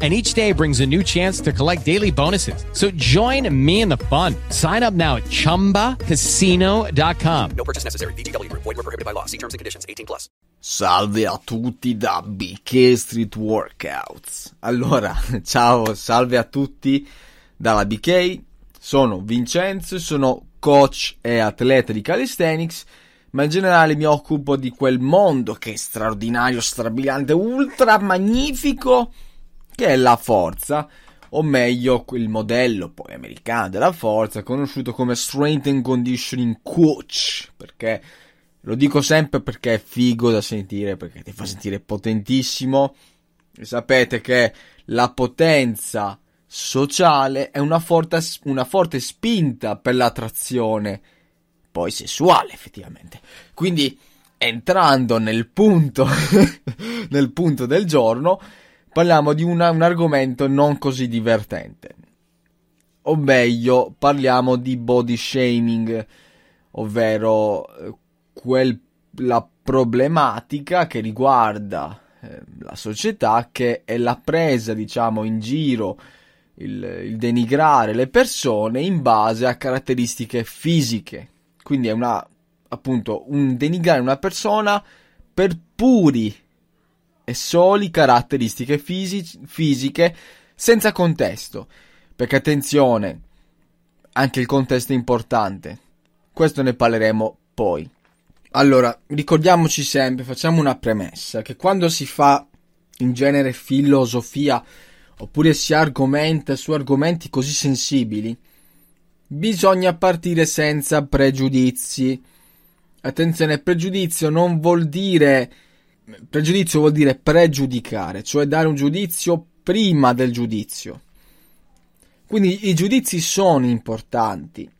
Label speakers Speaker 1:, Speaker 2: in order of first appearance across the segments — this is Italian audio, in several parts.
Speaker 1: and each day brings a new chance to collect daily bonuses. So join me in the fun. Sign up now at ChumbaCasino.com.
Speaker 2: No purchase necessary. VGW Group. Void were prohibited by law. See terms and conditions. 18 plus.
Speaker 3: Salve a tutti da BK Street Workouts. Allora, ciao, salve a tutti dalla BK. Sono Vincenzo, sono coach e atleta di calisthenics, ma in generale mi occupo di quel mondo che è straordinario, strabiliante, ultra magnifico che è la forza, o meglio il modello poi americano della forza, conosciuto come Strength and Conditioning Coach, perché lo dico sempre perché è figo da sentire, perché ti fa sentire potentissimo. E sapete che la potenza sociale è una forte, una forte spinta per l'attrazione, poi sessuale effettivamente. Quindi, entrando nel punto, nel punto del giorno, parliamo di una, un argomento non così divertente. O meglio, parliamo di body shaming, ovvero eh, quel, la problematica che riguarda eh, la società che è la presa, diciamo, in giro, il, il denigrare le persone in base a caratteristiche fisiche. Quindi è una, appunto, un denigrare una persona per puri e soli caratteristiche fisi- fisiche senza contesto. Perché attenzione, anche il contesto è importante. Questo ne parleremo poi. Allora, ricordiamoci sempre, facciamo una premessa, che quando si fa in genere filosofia oppure si argomenta su argomenti così sensibili, bisogna partire senza pregiudizi. Attenzione, pregiudizio non vuol dire pregiudizio vuol dire pregiudicare, cioè dare un giudizio prima del giudizio. Quindi i giudizi sono importanti,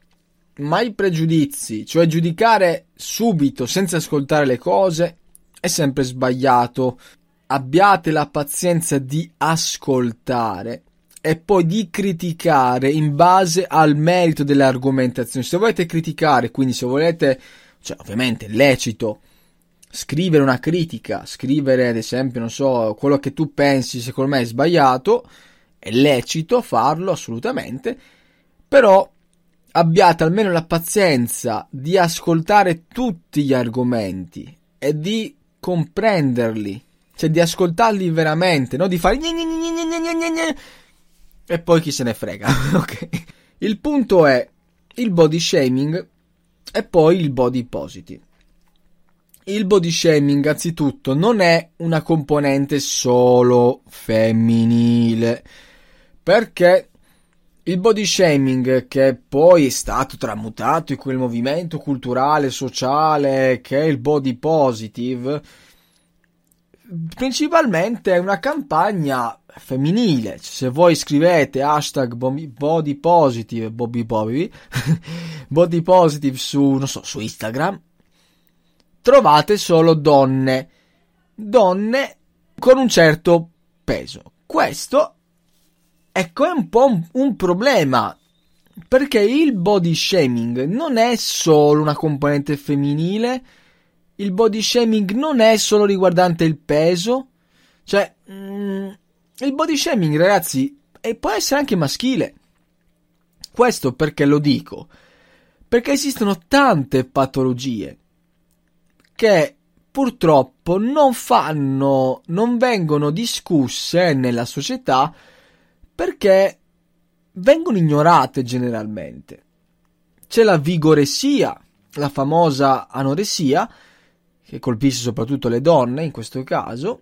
Speaker 3: ma i pregiudizi, cioè giudicare subito senza ascoltare le cose, è sempre sbagliato. Abbiate la pazienza di ascoltare e poi di criticare in base al merito delle argomentazioni. Se volete criticare, quindi se volete, cioè ovviamente è lecito, scrivere una critica, scrivere ad esempio, non so, quello che tu pensi secondo me è sbagliato, è lecito farlo assolutamente, però abbiate almeno la pazienza di ascoltare tutti gli argomenti e di comprenderli, cioè di ascoltarli veramente, non di fare e poi chi se ne frega, ok? Il punto è il body shaming e poi il body positive il body shaming anzitutto non è una componente solo femminile. Perché il body shaming che poi è stato tramutato in quel movimento culturale sociale che è il body positive principalmente è una campagna femminile. Cioè, se voi scrivete hashtag body positive body positive body positive su, so, su Instagram trovate solo donne, donne con un certo peso. Questo ecco è un po' un, un problema perché il body shaming non è solo una componente femminile, il body shaming non è solo riguardante il peso, cioè mm, il body shaming ragazzi può essere anche maschile. Questo perché lo dico? Perché esistono tante patologie che purtroppo non fanno, non vengono discusse nella società perché vengono ignorate generalmente. C'è la vigoressia, la famosa anoressia, che colpisce soprattutto le donne in questo caso,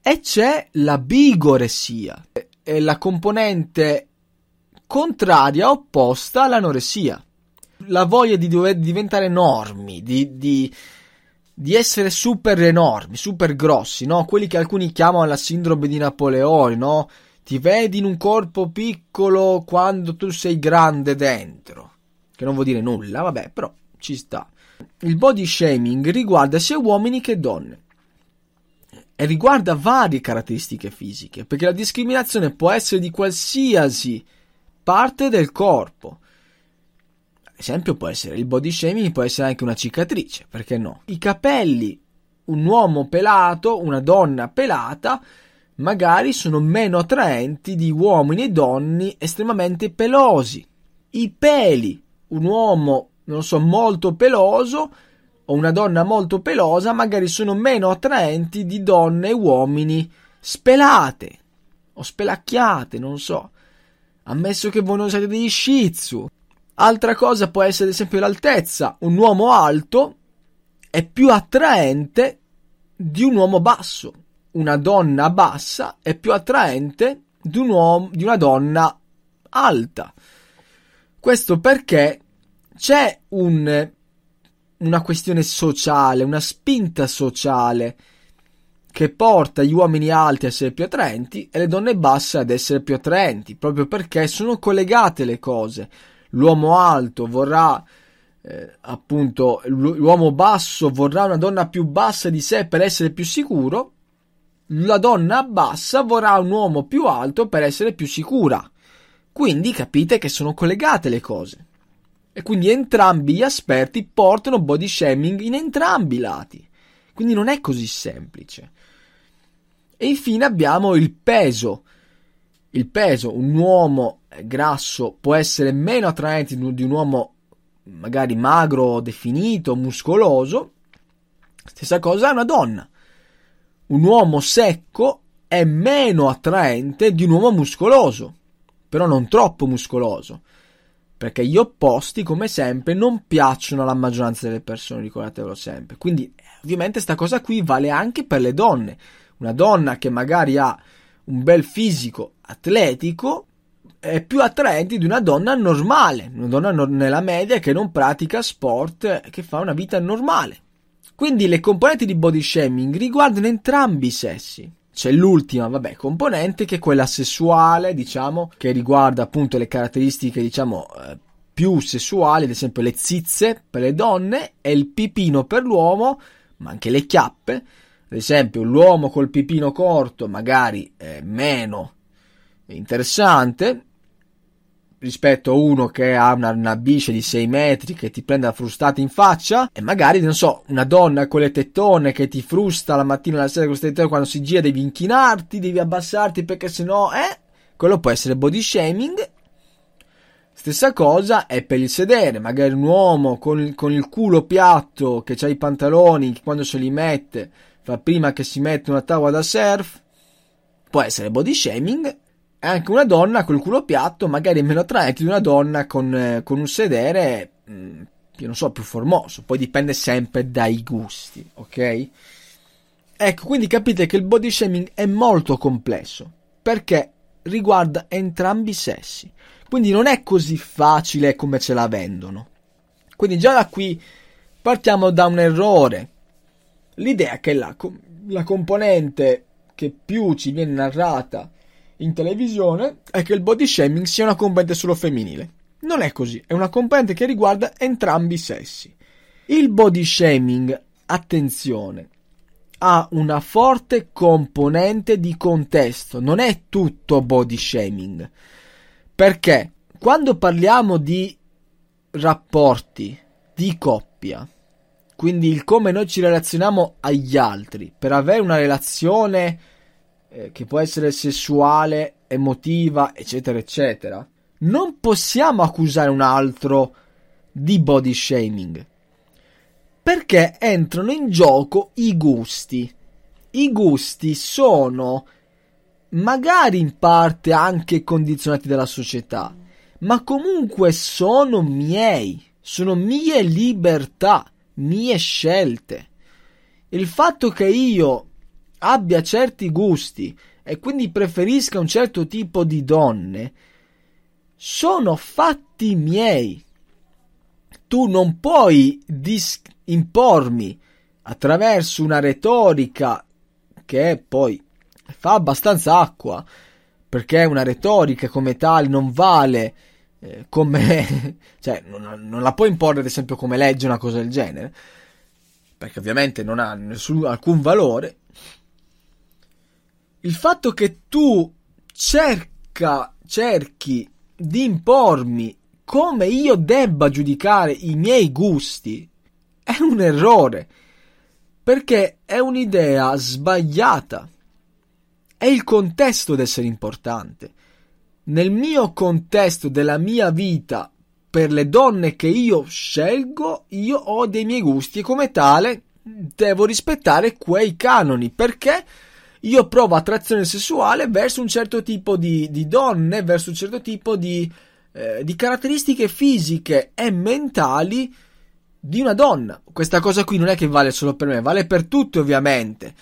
Speaker 3: e c'è la bigoressia, è la componente contraria, opposta all'anoressia la voglia di dover diventare enormi, di, di, di, essere super enormi, super grossi, no? Quelli che alcuni chiamano la sindrome di Napoleone, no? Ti vedi in un corpo piccolo quando tu sei grande dentro. Che non vuol dire nulla, vabbè, però ci sta. il body shaming riguarda sia uomini che donne e riguarda varie caratteristiche fisiche, perché la discriminazione può essere di qualsiasi parte del corpo. Esempio può essere il body shaming, può essere anche una cicatrice, perché no? I capelli, un uomo pelato, una donna pelata, magari sono meno attraenti di uomini e donne estremamente pelosi. I peli, un uomo, non so, molto peloso o una donna molto pelosa magari sono meno attraenti di donne e uomini spelate o spelacchiate, non so. Ammesso che voi non siete degli shih tzu. Altra cosa può essere ad esempio l'altezza. Un uomo alto è più attraente di un uomo basso. Una donna bassa è più attraente di, un uomo, di una donna alta. Questo perché c'è un, una questione sociale, una spinta sociale che porta gli uomini alti a essere più attraenti e le donne basse ad essere più attraenti, proprio perché sono collegate le cose. L'uomo alto vorrà eh, appunto l'uomo basso vorrà una donna più bassa di sé per essere più sicuro, la donna bassa vorrà un uomo più alto per essere più sicura. Quindi capite che sono collegate le cose. E quindi entrambi gli aspetti portano body shaming in entrambi i lati. Quindi non è così semplice. E infine abbiamo il peso. Il peso, un uomo grasso può essere meno attraente di un uomo magari magro, definito, muscoloso. Stessa cosa una donna. Un uomo secco è meno attraente di un uomo muscoloso, però non troppo muscoloso. Perché gli opposti, come sempre, non piacciono alla maggioranza delle persone, ricordatevelo sempre. Quindi, ovviamente, questa cosa qui vale anche per le donne una donna che magari ha un bel fisico atletico è più attraente di una donna normale, una donna no- nella media che non pratica sport, che fa una vita normale. Quindi le componenti di body shaming riguardano entrambi i sessi. C'è l'ultima, vabbè, componente che è quella sessuale, diciamo, che riguarda appunto le caratteristiche, diciamo, eh, più sessuali, ad esempio le zizze per le donne e il pipino per l'uomo, ma anche le chiappe, ad esempio l'uomo col pipino corto magari è meno interessante rispetto a uno che ha una, una bice di 6 metri che ti prende la frustata in faccia e magari, non so, una donna con le tettone che ti frusta la mattina e la sera con queste tettone quando si gira devi inchinarti, devi abbassarti perché sennò, eh, quello può essere body shaming. Stessa cosa è per il sedere, magari un uomo con il, con il culo piatto che ha i pantaloni quando se li mette fa prima che si mette una tavola da surf, può essere body shaming, anche una donna col culo piatto magari meno attraente di una donna con, eh, con un sedere, mh, mm, io non so, più formoso, poi dipende sempre dai gusti, ok? Ecco, quindi capite che il body shaming è molto complesso, perché riguarda entrambi i sessi, quindi non è così facile come ce la vendono. Quindi già da qui partiamo da un errore L'idea che la, la componente che più ci viene narrata in televisione è che il body shaming sia una componente solo femminile. Non è così, è una componente che riguarda entrambi i sessi. Il body shaming, attenzione, ha una forte componente di contesto, non è tutto body shaming. Perché quando parliamo di rapporti di coppia, quindi il come noi ci relazioniamo agli altri. Per avere una relazione eh, che può essere sessuale, emotiva, eccetera, eccetera, non possiamo accusare un altro di body shaming. Perché entrano in gioco i gusti. I gusti sono magari in parte anche condizionati dalla società, ma comunque sono miei, sono mie libertà mie scelte. Il fatto che io abbia certi gusti e quindi preferisca un certo tipo di donne sono fatti miei. Tu non puoi dis- impormi attraverso una retorica che poi fa abbastanza acqua, perché una retorica come tale non vale eh, come... cioè, non, non, la puoi imporre, ad esempio, come legge una cosa del genere, perché ovviamente non ha nessun, alcun valore. Il fatto che tu cerca, cerchi di impormi come io debba giudicare i miei gusti è un errore, perché è un'idea sbagliata. È il contesto ad essere importante nel mio contesto della mia vita per le donne che io scelgo, io ho dei miei gusti e come tale devo rispettare quei canoni perché io provo attrazione sessuale verso un certo tipo di, di donne, verso un certo tipo di, eh, di caratteristiche fisiche e mentali di una donna. Questa cosa qui non è che vale solo per me, vale per tutti ovviamente.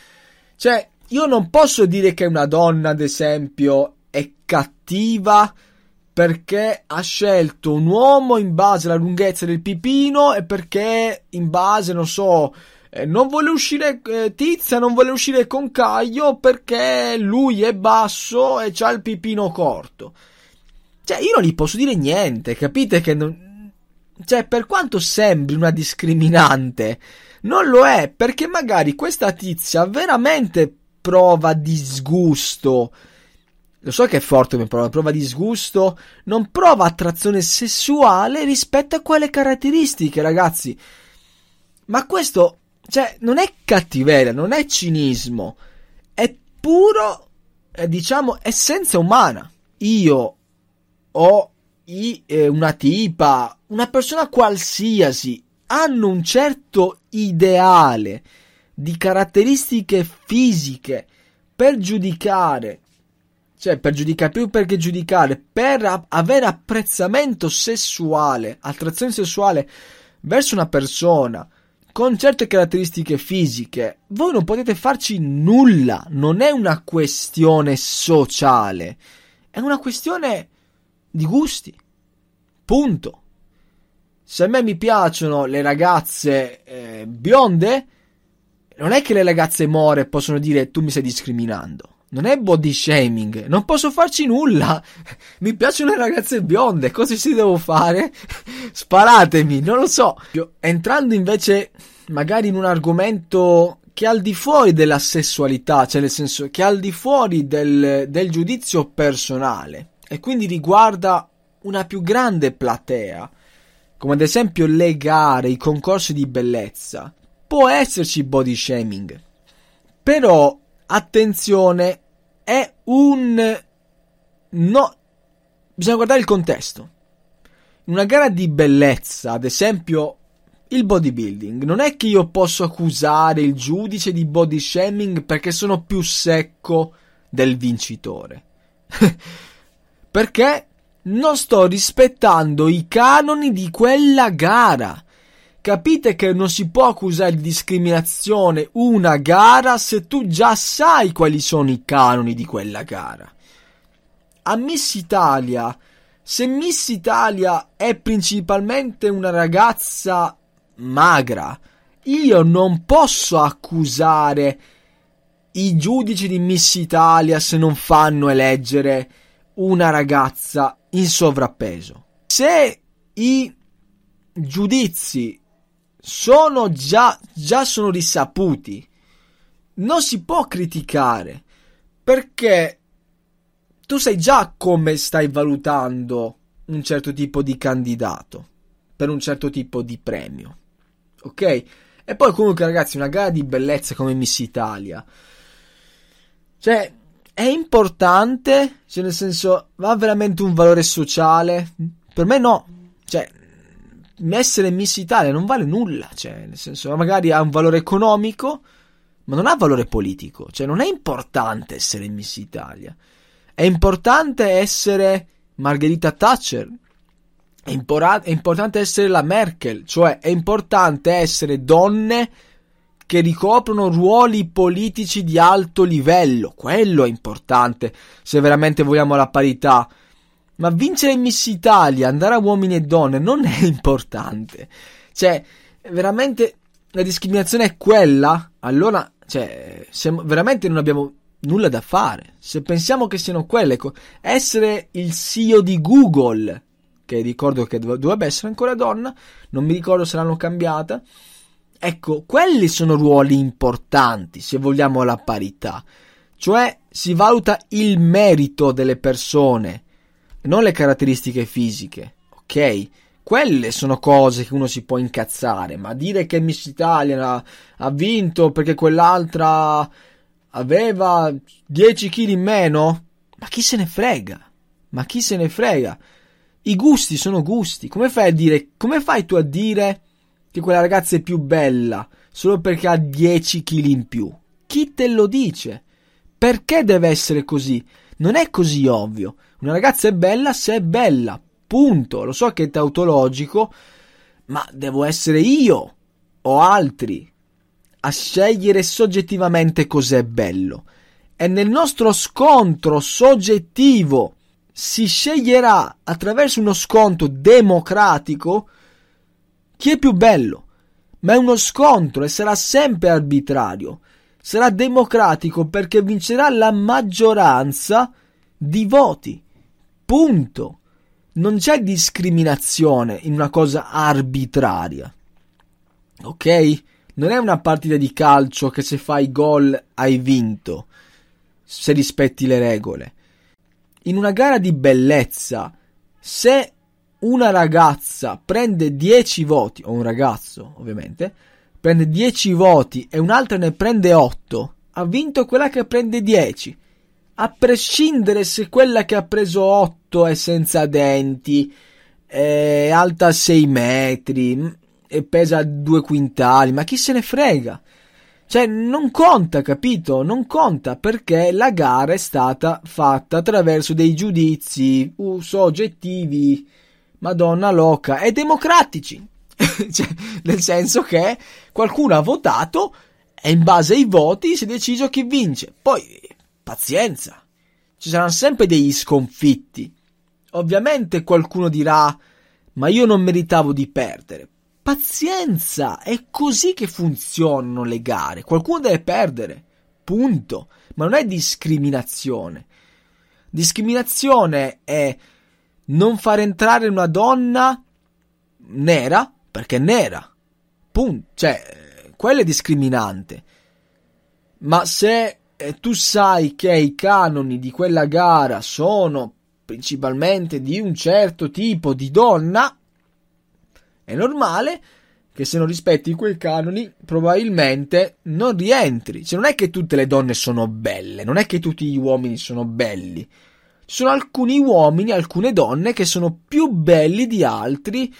Speaker 3: Cioè, io non posso dire che una donna, ad esempio, è cattiva perché ha scelto un uomo in base alla lunghezza del pipino e perché in base, non so, eh, non vuole uscire eh, Tizia, non vuole uscire con Caio perché lui è basso e ha il pipino corto. Cioè, io non gli posso dire niente, capite che non... Cioè, per quanto sembri una discriminante, non lo è, perché magari questa tizia veramente prova disgusto lo so che è forte come prova, prova disgusto, non prova attrazione sessuale rispetto a quelle caratteristiche, ragazzi. Ma questo, cioè, non è cattiveria, non è cinismo, è puro, eh, diciamo, essenza umana. Io o i, eh, una tipa, una persona qualsiasi, hanno un certo ideale di caratteristiche fisiche per giudicare cioè, per giudicare, più perché giudicare, per a- avere apprezzamento sessuale, attrazione sessuale verso una persona con certe caratteristiche fisiche, voi non potete farci nulla. Non è una questione sociale, è una questione di gusti. Punto. Se a me mi piacciono le ragazze eh, bionde, non è che le ragazze more possono dire tu mi stai discriminando non è body shaming, non posso farci nulla. Mi piacciono le ragazze bionde, cosa si devo fare? Sparatemi, non lo so. Entrando invece magari in un argomento che è al di fuori della sessualità, cioè nel senso che è al di fuori del, del giudizio personale e quindi riguarda una più grande platea, come ad esempio le gare, i concorsi di bellezza, può esserci body shaming. Però attenzione è un no bisogna guardare il contesto. In una gara di bellezza ad esempio il bodybuilding non è che io posso accusare il giudice di body shaming perché sono più secco del vincitore. Perché non sto rispettando i canoni di quella gara Capite che non si può accusare di discriminazione una gara se tu già sai quali sono i canoni di quella gara. A Miss Italia, se Miss Italia è principalmente una ragazza magra, io non posso accusare i giudici di Miss Italia se non fanno eleggere una ragazza in sovrappeso. Se i giudizi sono già, già sono risaputi. Non si può criticare perché tu sai già come stai valutando un certo tipo di candidato per un certo tipo di premio. Ok? E poi comunque ragazzi, una gara di bellezza come Miss Italia. Cioè, è importante, cioè nel senso, ha veramente un valore sociale? Per me no. Cioè, essere Miss Italia non vale nulla, cioè, nel senso, magari ha un valore economico, ma non ha valore politico, cioè non è importante essere Miss Italia. È importante essere Margherita Thatcher, è, impora- è importante essere la Merkel, cioè è importante essere donne che ricoprono ruoli politici di alto livello, quello è importante se veramente vogliamo la parità ma vincere Miss Italia, andare a uomini e donne, non è importante. Cioè, veramente la discriminazione è quella, allora, cioè, siamo, veramente non abbiamo nulla da fare. Se pensiamo che siano quelle, essere il CEO di Google, che ricordo che dovrebbe essere ancora donna, non mi ricordo se l'hanno cambiata. Ecco, quelli sono ruoli importanti se vogliamo la parità, cioè si valuta il merito delle persone, non le caratteristiche fisiche, ok? Quelle sono cose che uno si può incazzare, ma dire che Miss Italia ha, ha vinto perché quell'altra aveva 10 kg in meno? Ma chi se ne frega? Ma chi se ne frega? I gusti sono gusti. Come fai a dire, come fai tu a dire che quella ragazza è più bella solo perché ha 10 kg in più? Chi te lo dice? Perché deve essere così? Non è così ovvio. Una ragazza è bella se è bella. Punto. Lo so che è tautologico, ma devo essere io o altri a scegliere soggettivamente cos'è bello. E nel nostro scontro soggettivo si sceglierà attraverso uno scontro democratico chi è più bello. Ma è uno scontro e sarà sempre arbitrario. Sarà democratico perché vincerà la maggioranza di voti. Punto. Non c'è discriminazione in una cosa arbitraria. Ok? Non è una partita di calcio che se fai gol hai vinto, se rispetti le regole. In una gara di bellezza, se una ragazza prende 10 voti, o un ragazzo ovviamente, prende 10 voti e un'altra ne prende 8, ha vinto quella che prende 10. A prescindere se quella che ha preso 8 è senza denti, è alta 6 metri, e pesa due quintali, ma chi se ne frega? Cioè, non conta, capito? Non conta perché la gara è stata fatta attraverso dei giudizi soggettivi, madonna loca, e democratici. cioè, nel senso che qualcuno ha votato e in base ai voti si è deciso chi vince. Poi, pazienza, ci saranno sempre degli sconfitti. Ovviamente qualcuno dirà, ma io non meritavo di perdere. Pazienza, è così che funzionano le gare. Qualcuno deve perdere. Punto. Ma non è discriminazione. Discriminazione è non far entrare una donna nera perché è nera. Punto. Cioè, quello è discriminante. Ma se eh, tu sai che i canoni di quella gara sono principalmente di un certo tipo di donna, è normale che se non rispetti quei canoni probabilmente non rientri. Cioè non è che tutte le donne sono belle, non è che tutti gli uomini sono belli. Ci sono alcuni uomini, alcune donne che sono più belli di altri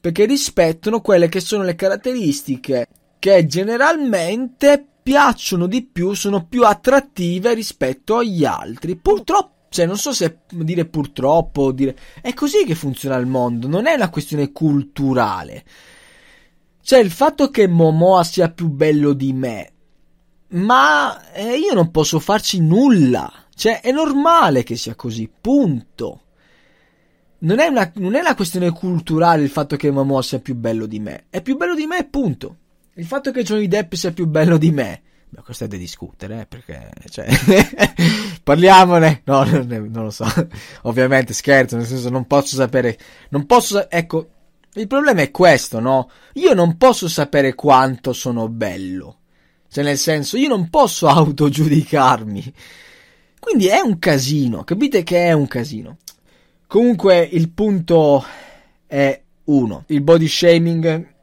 Speaker 3: perché rispettano quelle che sono le caratteristiche che generalmente piacciono di più, sono più attrattive rispetto agli altri. Purtroppo cioè, non so se dire purtroppo dire. È così che funziona il mondo, non è una questione culturale. Cioè, il fatto che Momoa sia più bello di me. Ma eh, io non posso farci nulla. Cioè, è normale che sia così, punto. Non è, una, non è una questione culturale il fatto che Momoa sia più bello di me. È più bello di me, punto. Il fatto che Johnny Depp sia più bello di me Beh, questo è da discutere, eh, perché, cioè, parliamone. No, non, non, lo so. Ovviamente scherzo, nel senso non posso sapere, non posso, ecco, il problema è questo, no? Io non posso sapere quanto sono bello. Cioè, nel senso, io non posso autogiudicarmi. Quindi è un casino, capite che è un casino. Comunque, il punto è uno. Il body shaming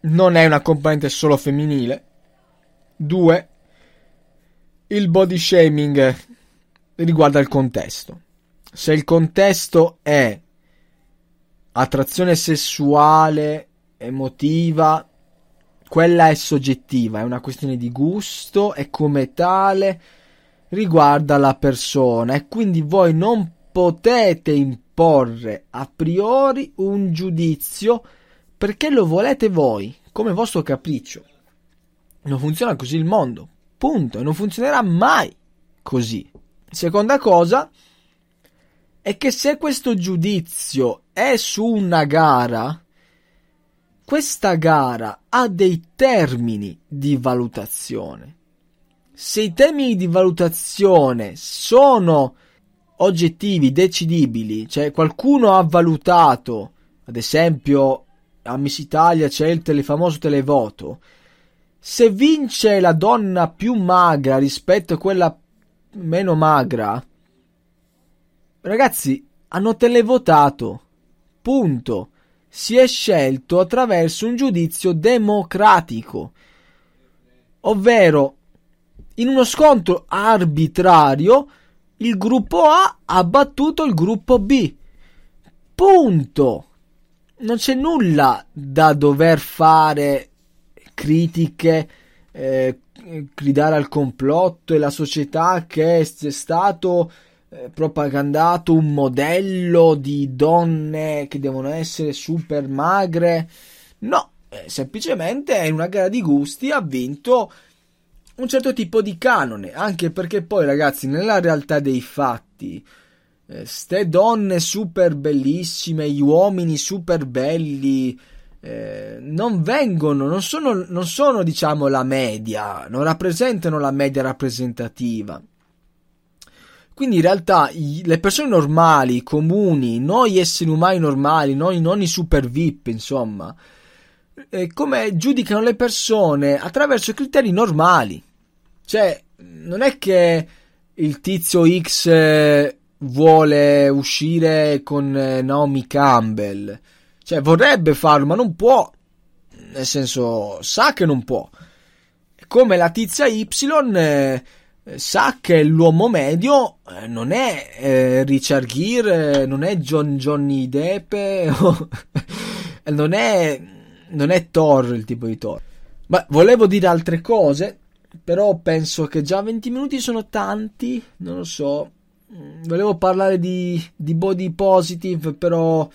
Speaker 3: non è una componente solo femminile 2. Il body shaming riguarda il contesto. Se il contesto è attrazione sessuale, emotiva, quella è soggettiva, è una questione di gusto e come tale riguarda la persona e quindi voi non potete imporre a priori un giudizio perché lo volete voi, come vostro capriccio. Non funziona così il mondo. Punto. E non funzionerà mai così. Seconda cosa è che se questo giudizio è su una gara, questa gara ha dei termini di valutazione. Se i termini di valutazione sono oggettivi, decidibili, cioè qualcuno ha valutato, ad esempio a Miss Italia c'è il tele, famoso televoto, se vince la donna più magra rispetto a quella meno magra, ragazzi, hanno televotato, punto. Si è scelto attraverso un giudizio democratico, ovvero in uno scontro arbitrario il gruppo A ha battuto il gruppo B. Punto. Non c'è nulla da dover fare critiche, eh, gridare al complotto e la società che è stato eh, propagandato un modello di donne che devono essere super magre. No, eh, semplicemente è una gara di gusti ha vinto un certo tipo di canone, anche perché poi ragazzi, nella realtà dei fatti, eh, ste donne super bellissime, gli uomini super belli, eh, non vengono, non sono, non sono diciamo la media, non rappresentano la media rappresentativa. Quindi in realtà le persone normali, comuni, noi esseri umani normali, noi non i super VIP, insomma, eh, come giudicano le persone attraverso criteri normali. Cioè, non è che il tizio X eh, vuole uscire con eh, Naomi Campbell. Cioè, vorrebbe farlo, ma non può. Nel senso, sa che non può. Come la tizia Y eh, sa che l'uomo medio eh, non è eh, Richard Gere, non è John Johnny Depp, non è non è Thor il tipo di Thor. Ma volevo dire altre cose, però penso che già 20 minuti sono tanti, non lo so. Mm, volevo parlare di, di body positive, però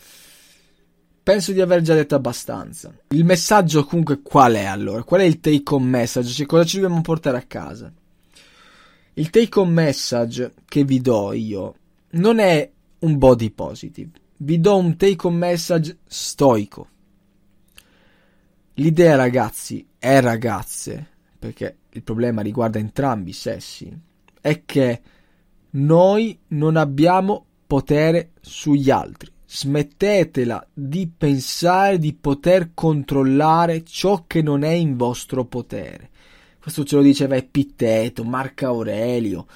Speaker 3: penso di aver già detto abbastanza. Il messaggio comunque qual è allora? Qual è il take home message? Cioè, cosa ci dobbiamo portare a casa? Il take home message che vi do io non è un body positive, vi do un take home message stoico L'idea, ragazzi, e ragazze, perché il problema riguarda entrambi i sessi, è che noi non abbiamo potere sugli altri. Smettetela di pensare di poter controllare ciò che non è in vostro potere. Questo ce lo diceva Epitteto, Marco Aurelio,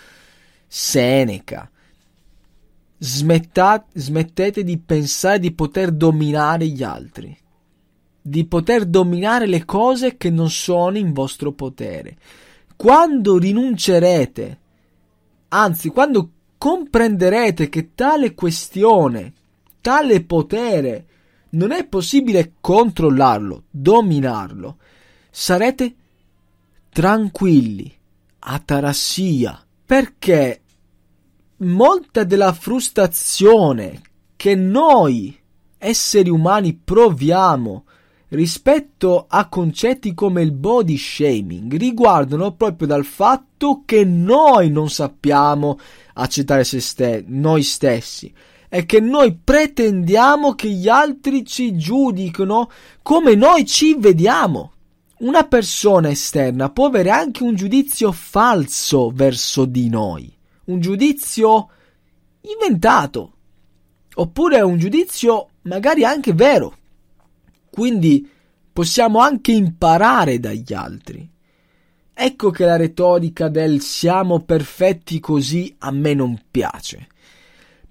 Speaker 3: Seneca. Smettate, smettete di pensare di poter dominare gli altri di poter dominare le cose che non sono in vostro potere. Quando rinuncerete, anzi, quando comprenderete che tale questione, tale potere, non è possibile controllarlo, dominarlo, sarete tranquilli, atarassia, perché molta della frustrazione che noi esseri umani proviamo rispetto a concetti come il body shaming riguardano proprio dal fatto che noi non sappiamo accettare ste- noi stessi e che noi pretendiamo che gli altri ci giudicano come noi ci vediamo. Una persona esterna può avere anche un giudizio falso verso di noi, un giudizio inventato, oppure un giudizio magari anche vero. Quindi possiamo anche imparare dagli altri. Ecco che la retorica del siamo perfetti così a me non piace,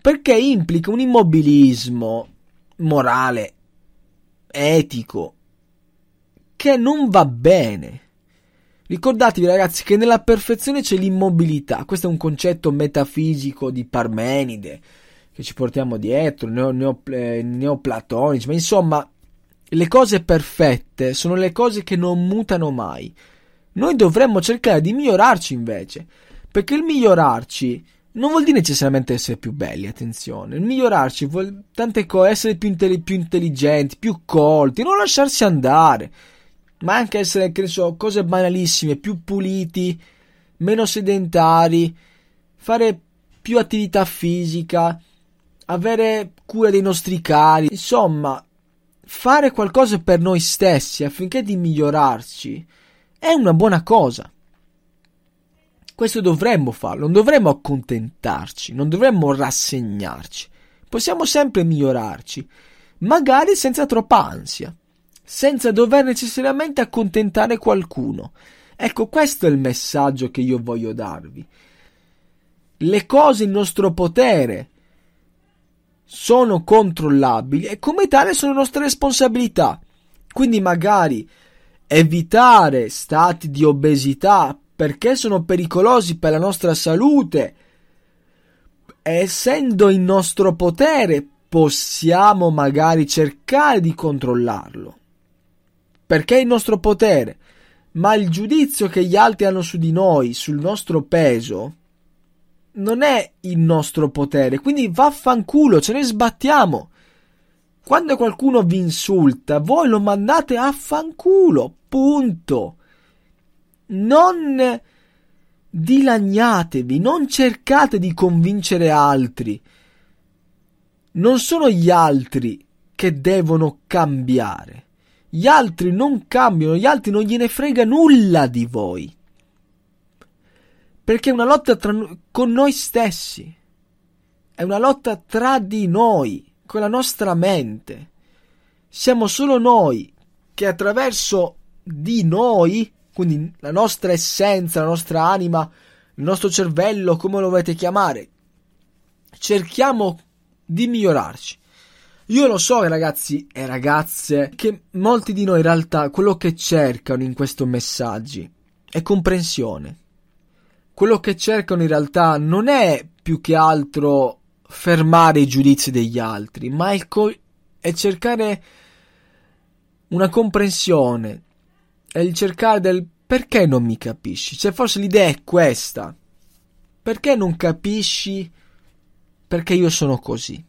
Speaker 3: perché implica un immobilismo morale, etico, che non va bene. Ricordatevi ragazzi che nella perfezione c'è l'immobilità, questo è un concetto metafisico di Parmenide che ci portiamo dietro, neo, neo, eh, neoplatonici, ma insomma le cose perfette sono le cose che non mutano mai. Noi dovremmo cercare di migliorarci invece, perché il migliorarci non vuol dire necessariamente essere più belli, attenzione. Il migliorarci vuol tante cose, essere più, intelli- più intelligenti, più colti, non lasciarsi andare, ma anche essere, che ne so, cose banalissime, più puliti, meno sedentari, fare più attività fisica, avere cura dei nostri cari, insomma, fare qualcosa per noi stessi affinché di migliorarci è una buona cosa. Questo dovremmo farlo, non dovremmo accontentarci, non dovremmo rassegnarci. Possiamo sempre migliorarci, magari senza troppa ansia, senza dover necessariamente accontentare qualcuno. Ecco, questo è il messaggio che io voglio darvi. Le cose in nostro potere sono controllabili e come tale sono nostre responsabilità. Quindi magari evitare stati di obesità perché sono pericolosi per la nostra salute. Essendo in nostro potere, possiamo magari cercare di controllarlo. Perché è in nostro potere. Ma il giudizio che gli altri hanno su di noi, sul nostro peso, non è il nostro potere. Quindi vaffanculo, ce ne sbattiamo. Quando qualcuno vi insulta, voi lo mandate a fanculo. Punto non dilagnatevi, non cercate di convincere altri. Non sono gli altri che devono cambiare. Gli altri non cambiano, gli altri non gliene frega nulla di voi. Perché è una lotta tra, con noi stessi. È una lotta tra di noi, con la nostra mente. Siamo solo noi che attraverso di noi quindi la nostra essenza, la nostra anima, il nostro cervello, come lo volete chiamare, cerchiamo di migliorarci. Io lo so, ragazzi e ragazze, che molti di noi in realtà quello che cercano in questi messaggi è comprensione. Quello che cercano in realtà non è più che altro fermare i giudizi degli altri, ma è, co- è cercare una comprensione, è il cercare del perché non mi capisci. Cioè, forse l'idea è questa. Perché non capisci perché io sono così?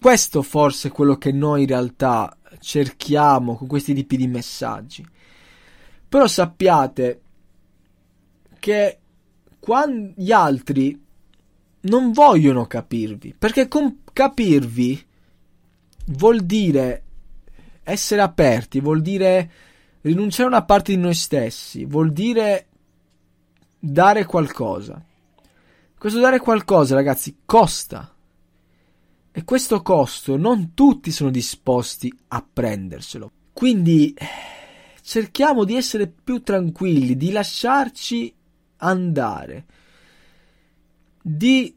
Speaker 3: Questo forse è quello che noi in realtà cerchiamo con questi tipi di messaggi. Però sappiate che quando gli altri non vogliono capirvi, perché com- capirvi vuol dire essere aperti, vuol dire rinunciare a una parte di noi stessi vuol dire dare qualcosa. Questo dare qualcosa, ragazzi, costa. E questo costo non tutti sono disposti a prenderselo. Quindi cerchiamo di essere più tranquilli, di lasciarci andare, di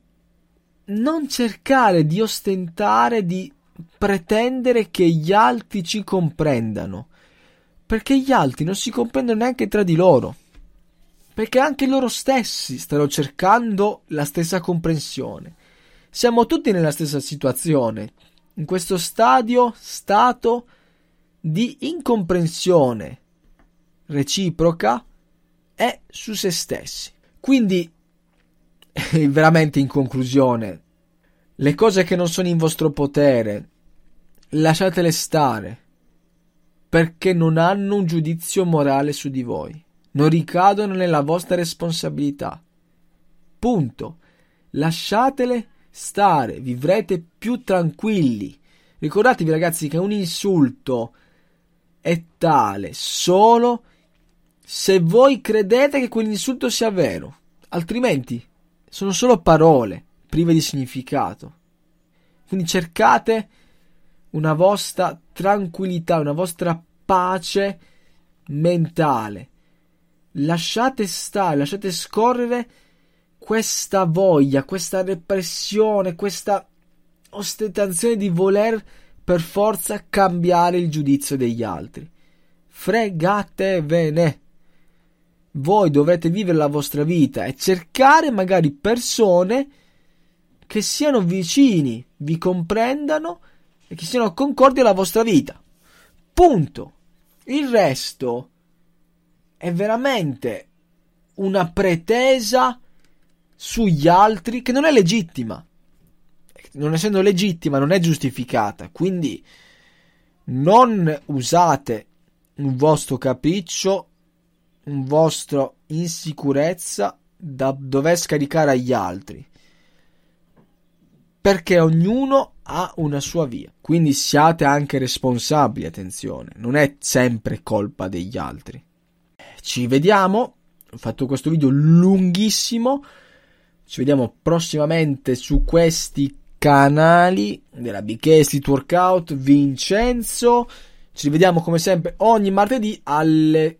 Speaker 3: non cercare di ostentare, di pretendere che gli altri ci comprendano perché gli altri non si comprendono neanche tra di loro, perché anche loro stessi stanno cercando la stessa comprensione. Siamo tutti nella stessa situazione, in questo stadio, stato di incomprensione reciproca e su se stessi. Quindi, veramente in conclusione, le cose che non sono in vostro potere, lasciatele stare perché non hanno un giudizio morale su di voi, non ricadono nella vostra responsabilità. Punto. Lasciatele stare, vivrete più tranquilli. Ricordatevi ragazzi che un insulto è tale solo se voi credete che quell'insulto sia vero, altrimenti sono solo parole prive di significato. Quindi cercate una vostra tranquillità, una vostra pace mentale. Lasciate stare, lasciate scorrere questa voglia, questa repressione, questa ostentazione di voler per forza cambiare il giudizio degli altri. Fregatevene. Voi dovrete vivere la vostra vita e cercare magari persone che siano vicini, vi comprendano e che siano concordi alla vostra vita. Punto. Il resto è veramente una pretesa sugli altri che non è legittima. Non essendo legittima, non è giustificata. Quindi non usate un vostro capriccio, un vostro insicurezza da dover scaricare agli altri perché ognuno ha una sua via. Quindi siate anche responsabili, attenzione, non è sempre colpa degli altri. Ci vediamo ho fatto questo video lunghissimo. Ci vediamo prossimamente su questi canali della Street Workout. Vincenzo. Ci vediamo come sempre ogni martedì alle